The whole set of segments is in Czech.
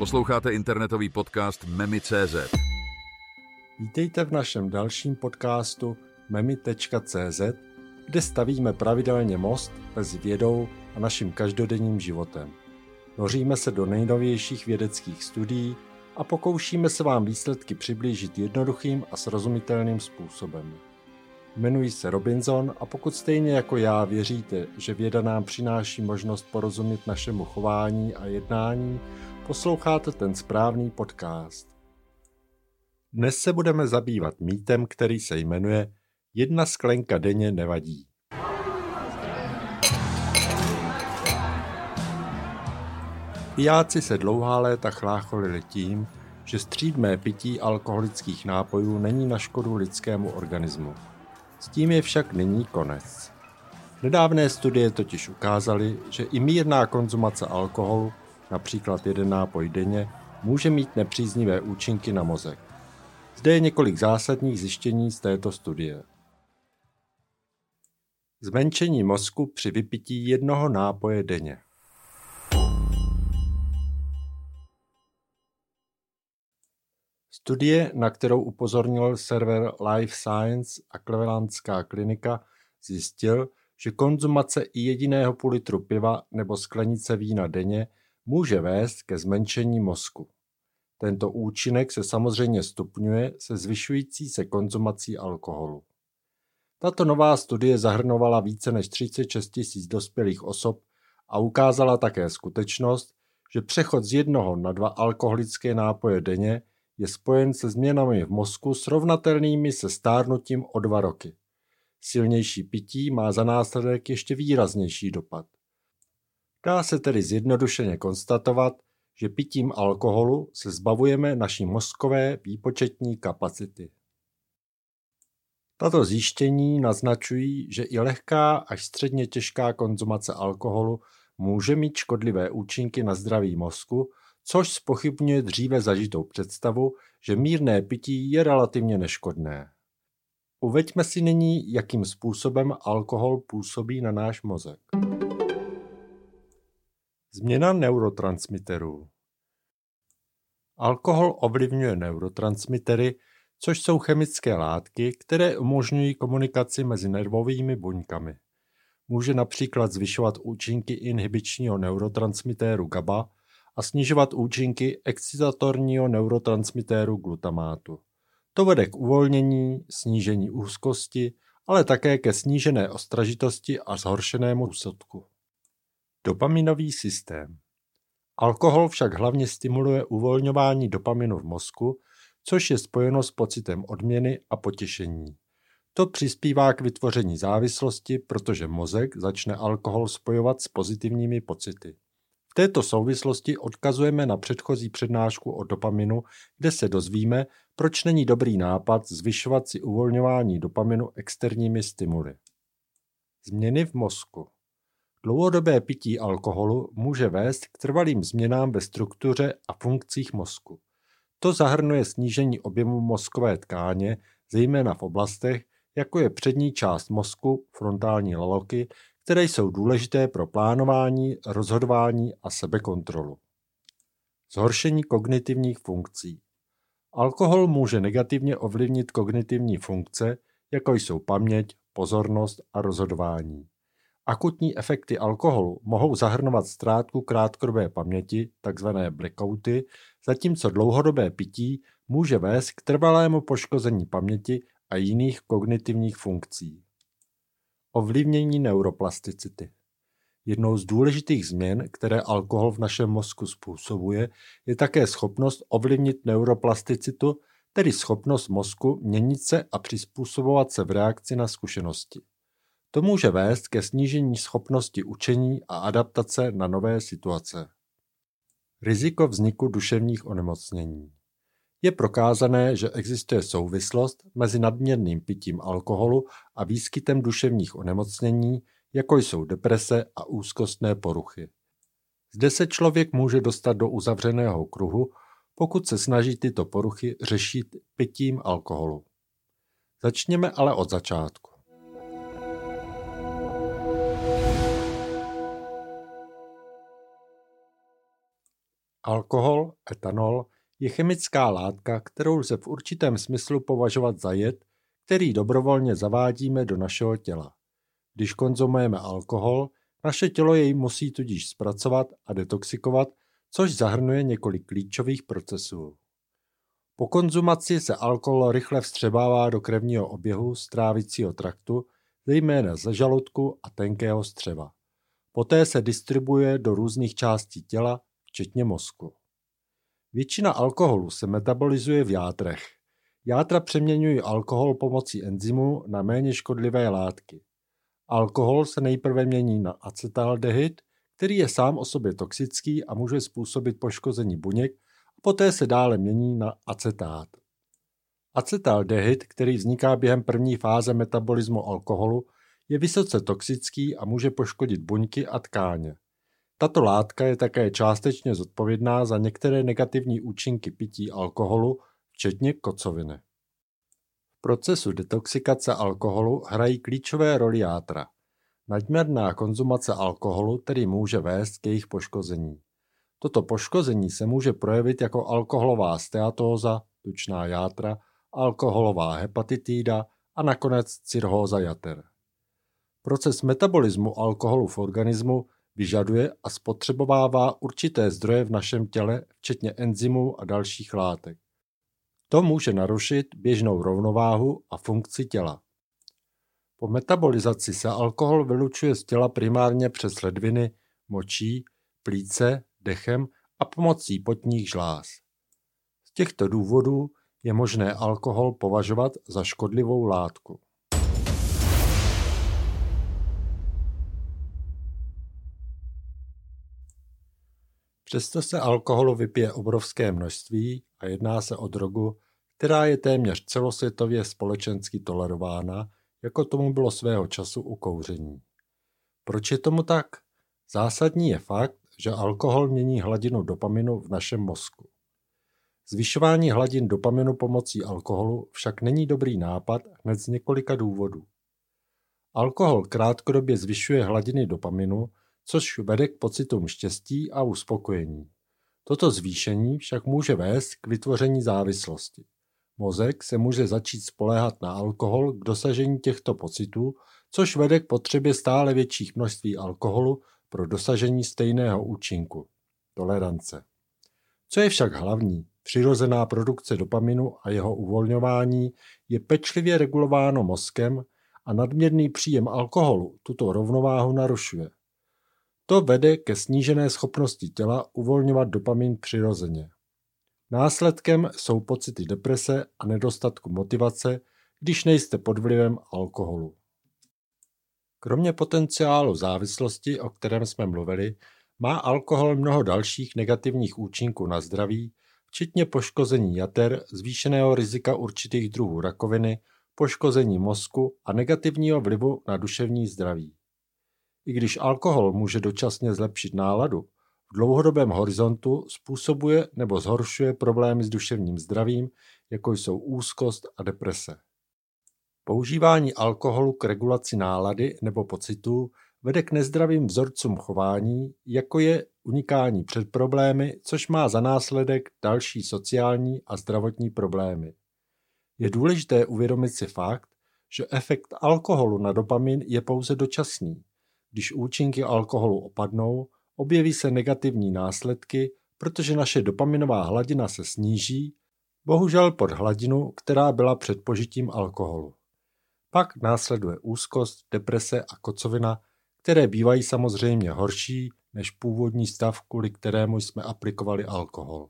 Posloucháte internetový podcast Memi.cz. Vítejte v našem dalším podcastu memi.cz, kde stavíme pravidelně most mezi vědou a naším každodenním životem. Noříme se do nejnovějších vědeckých studií a pokoušíme se vám výsledky přiblížit jednoduchým a srozumitelným způsobem. Jmenuji se Robinson a pokud stejně jako já věříte, že věda nám přináší možnost porozumět našemu chování a jednání, posloucháte ten správný podcast. Dnes se budeme zabývat mýtem, který se jmenuje Jedna sklenka denně nevadí. Pijáci se dlouhá léta chlácholili tím, že střídmé pití alkoholických nápojů není na škodu lidskému organismu. S tím je však nyní konec. Nedávné studie totiž ukázaly, že i mírná konzumace alkoholu, například jeden nápoj denně, může mít nepříznivé účinky na mozek. Zde je několik zásadních zjištění z této studie. Zmenšení mozku při vypití jednoho nápoje denně. Studie, na kterou upozornil server Life Science a Clevelandská klinika, zjistil, že konzumace i jediného půl litru piva nebo sklenice vína denně může vést ke zmenšení mozku. Tento účinek se samozřejmě stupňuje se zvyšující se konzumací alkoholu. Tato nová studie zahrnovala více než 36 tisíc dospělých osob a ukázala také skutečnost, že přechod z jednoho na dva alkoholické nápoje denně je spojen se změnami v mozku srovnatelnými se stárnutím o dva roky. Silnější pití má za následek ještě výraznější dopad. Dá se tedy zjednodušeně konstatovat, že pitím alkoholu se zbavujeme naší mozkové výpočetní kapacity. Tato zjištění naznačují, že i lehká až středně těžká konzumace alkoholu může mít škodlivé účinky na zdraví mozku což spochybňuje dříve zažitou představu, že mírné pití je relativně neškodné. Uveďme si nyní, jakým způsobem alkohol působí na náš mozek. Změna neurotransmiterů Alkohol ovlivňuje neurotransmitery, což jsou chemické látky, které umožňují komunikaci mezi nervovými buňkami. Může například zvyšovat účinky inhibičního neurotransmitéru GABA, a snižovat účinky excitatorního neurotransmitéru glutamátu. To vede k uvolnění, snížení úzkosti, ale také ke snížené ostražitosti a zhoršenému úsudku. Dopaminový systém Alkohol však hlavně stimuluje uvolňování dopaminu v mozku, což je spojeno s pocitem odměny a potěšení. To přispívá k vytvoření závislosti, protože mozek začne alkohol spojovat s pozitivními pocity. V této souvislosti odkazujeme na předchozí přednášku o dopaminu, kde se dozvíme, proč není dobrý nápad zvyšovat si uvolňování dopaminu externími stimuly. Změny v mozku Dlouhodobé pití alkoholu může vést k trvalým změnám ve struktuře a funkcích mozku. To zahrnuje snížení objemu mozkové tkáně, zejména v oblastech, jako je přední část mozku, frontální laloky, které jsou důležité pro plánování, rozhodování a sebekontrolu. Zhoršení kognitivních funkcí. Alkohol může negativně ovlivnit kognitivní funkce, jako jsou paměť, pozornost a rozhodování. Akutní efekty alkoholu mohou zahrnovat ztrátku krátkodobé paměti, takzvané blackouty, zatímco dlouhodobé pití může vést k trvalému poškození paměti a jiných kognitivních funkcí. Ovlivnění neuroplasticity Jednou z důležitých změn, které alkohol v našem mozku způsobuje, je také schopnost ovlivnit neuroplasticitu, tedy schopnost mozku měnit se a přizpůsobovat se v reakci na zkušenosti. To může vést ke snížení schopnosti učení a adaptace na nové situace. Riziko vzniku duševních onemocnění je prokázané, že existuje souvislost mezi nadměrným pitím alkoholu a výskytem duševních onemocnění, jako jsou deprese a úzkostné poruchy. Zde se člověk může dostat do uzavřeného kruhu, pokud se snaží tyto poruchy řešit pitím alkoholu. Začněme ale od začátku. Alkohol, etanol, je chemická látka, kterou lze v určitém smyslu považovat za jed, který dobrovolně zavádíme do našeho těla. Když konzumujeme alkohol, naše tělo jej musí tudíž zpracovat a detoxikovat, což zahrnuje několik klíčových procesů. Po konzumaci se alkohol rychle vstřebává do krevního oběhu strávicího traktu, zejména ze žaludku a tenkého střeva. Poté se distribuje do různých částí těla, včetně mozku. Většina alkoholu se metabolizuje v játrech. Játra přeměňují alkohol pomocí enzymu na méně škodlivé látky. Alkohol se nejprve mění na acetaldehyd, který je sám o sobě toxický a může způsobit poškození buněk a poté se dále mění na acetát. Acetaldehyd, který vzniká během první fáze metabolismu alkoholu, je vysoce toxický a může poškodit buňky a tkáně. Tato látka je také částečně zodpovědná za některé negativní účinky pití alkoholu, včetně kocoviny. V procesu detoxikace alkoholu hrají klíčové roli játra. Nadměrná konzumace alkoholu tedy může vést k jejich poškození. Toto poškození se může projevit jako alkoholová steatóza, tučná játra, alkoholová hepatitída a nakonec cirhóza jater. Proces metabolismu alkoholu v organismu vyžaduje a spotřebovává určité zdroje v našem těle, včetně enzymů a dalších látek. To může narušit běžnou rovnováhu a funkci těla. Po metabolizaci se alkohol vylučuje z těla primárně přes ledviny, močí, plíce, dechem a pomocí potních žláz. Z těchto důvodů je možné alkohol považovat za škodlivou látku. Přesto se alkoholu vypije obrovské množství a jedná se o drogu, která je téměř celosvětově společensky tolerována, jako tomu bylo svého času u kouření. Proč je tomu tak? Zásadní je fakt, že alkohol mění hladinu dopaminu v našem mozku. Zvyšování hladin dopaminu pomocí alkoholu však není dobrý nápad hned z několika důvodů. Alkohol krátkodobě zvyšuje hladiny dopaminu, což vede k pocitům štěstí a uspokojení. Toto zvýšení však může vést k vytvoření závislosti. Mozek se může začít spoléhat na alkohol k dosažení těchto pocitů, což vede k potřebě stále větších množství alkoholu pro dosažení stejného účinku – tolerance. Co je však hlavní, přirozená produkce dopaminu a jeho uvolňování je pečlivě regulováno mozkem a nadměrný příjem alkoholu tuto rovnováhu narušuje. To vede ke snížené schopnosti těla uvolňovat dopamin přirozeně. Následkem jsou pocity deprese a nedostatku motivace, když nejste pod vlivem alkoholu. Kromě potenciálu závislosti, o kterém jsme mluvili, má alkohol mnoho dalších negativních účinků na zdraví, včetně poškození jater, zvýšeného rizika určitých druhů rakoviny, poškození mozku a negativního vlivu na duševní zdraví. I když alkohol může dočasně zlepšit náladu, v dlouhodobém horizontu způsobuje nebo zhoršuje problémy s duševním zdravím, jako jsou úzkost a deprese. Používání alkoholu k regulaci nálady nebo pocitů vede k nezdravým vzorcům chování, jako je unikání před problémy, což má za následek další sociální a zdravotní problémy. Je důležité uvědomit si fakt, že efekt alkoholu na dopamin je pouze dočasný. Když účinky alkoholu opadnou, objeví se negativní následky, protože naše dopaminová hladina se sníží, bohužel pod hladinu, která byla před požitím alkoholu. Pak následuje úzkost, deprese a kocovina, které bývají samozřejmě horší než původní stav, kvůli kterému jsme aplikovali alkohol.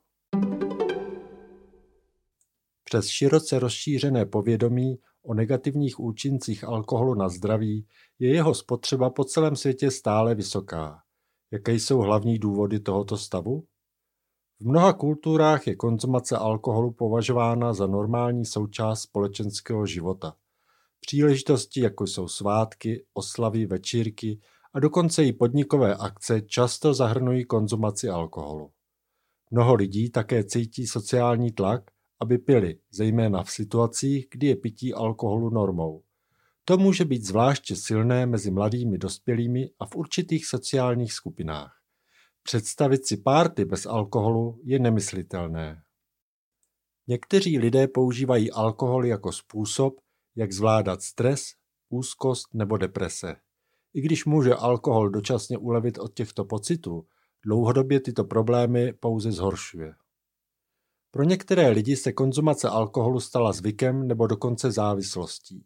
Přes široce rozšířené povědomí o negativních účincích alkoholu na zdraví je jeho spotřeba po celém světě stále vysoká. Jaké jsou hlavní důvody tohoto stavu? V mnoha kulturách je konzumace alkoholu považována za normální součást společenského života. Příležitosti, jako jsou svátky, oslavy, večírky a dokonce i podnikové akce často zahrnují konzumaci alkoholu. Mnoho lidí také cítí sociální tlak, aby pili, zejména v situacích, kdy je pití alkoholu normou. To může být zvláště silné mezi mladými dospělými a v určitých sociálních skupinách. Představit si párty bez alkoholu je nemyslitelné. Někteří lidé používají alkohol jako způsob, jak zvládat stres, úzkost nebo deprese. I když může alkohol dočasně ulevit od těchto pocitů, dlouhodobě tyto problémy pouze zhoršuje. Pro některé lidi se konzumace alkoholu stala zvykem nebo dokonce závislostí.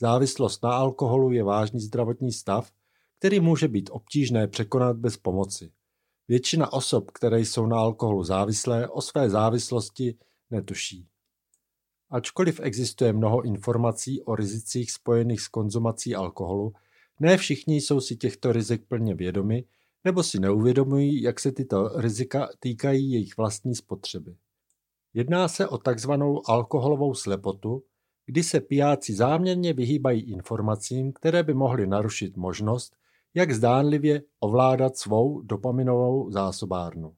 Závislost na alkoholu je vážný zdravotní stav, který může být obtížné překonat bez pomoci. Většina osob, které jsou na alkoholu závislé, o své závislosti netuší. Ačkoliv existuje mnoho informací o rizicích spojených s konzumací alkoholu, ne všichni jsou si těchto rizik plně vědomi nebo si neuvědomují, jak se tyto rizika týkají jejich vlastní spotřeby. Jedná se o takzvanou alkoholovou slepotu, kdy se pijáci záměrně vyhýbají informacím, které by mohly narušit možnost, jak zdánlivě ovládat svou dopaminovou zásobárnu.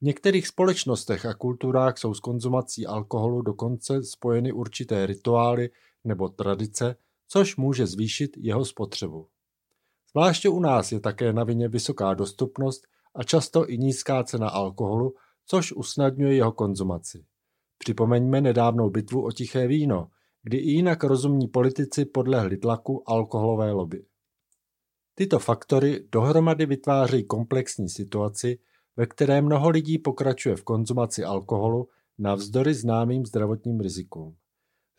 V některých společnostech a kulturách jsou s konzumací alkoholu dokonce spojeny určité rituály nebo tradice, což může zvýšit jeho spotřebu. Zvláště u nás je také na vině vysoká dostupnost a často i nízká cena alkoholu, což usnadňuje jeho konzumaci. Připomeňme nedávnou bitvu o tiché víno, kdy i jinak rozumní politici podlehli tlaku alkoholové lobby. Tyto faktory dohromady vytvářejí komplexní situaci, ve které mnoho lidí pokračuje v konzumaci alkoholu navzdory známým zdravotním rizikům.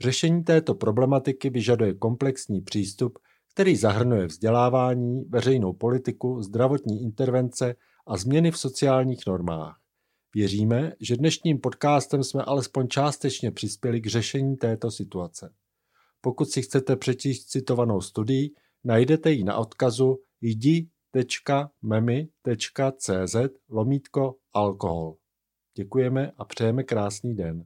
Řešení této problematiky vyžaduje komplexní přístup, který zahrnuje vzdělávání, veřejnou politiku, zdravotní intervence a změny v sociálních normách. Věříme, že dnešním podcastem jsme alespoň částečně přispěli k řešení této situace. Pokud si chcete přečíst citovanou studii, najdete ji na odkazu jdi.memi.cz lomítko alkohol. Děkujeme a přejeme krásný den.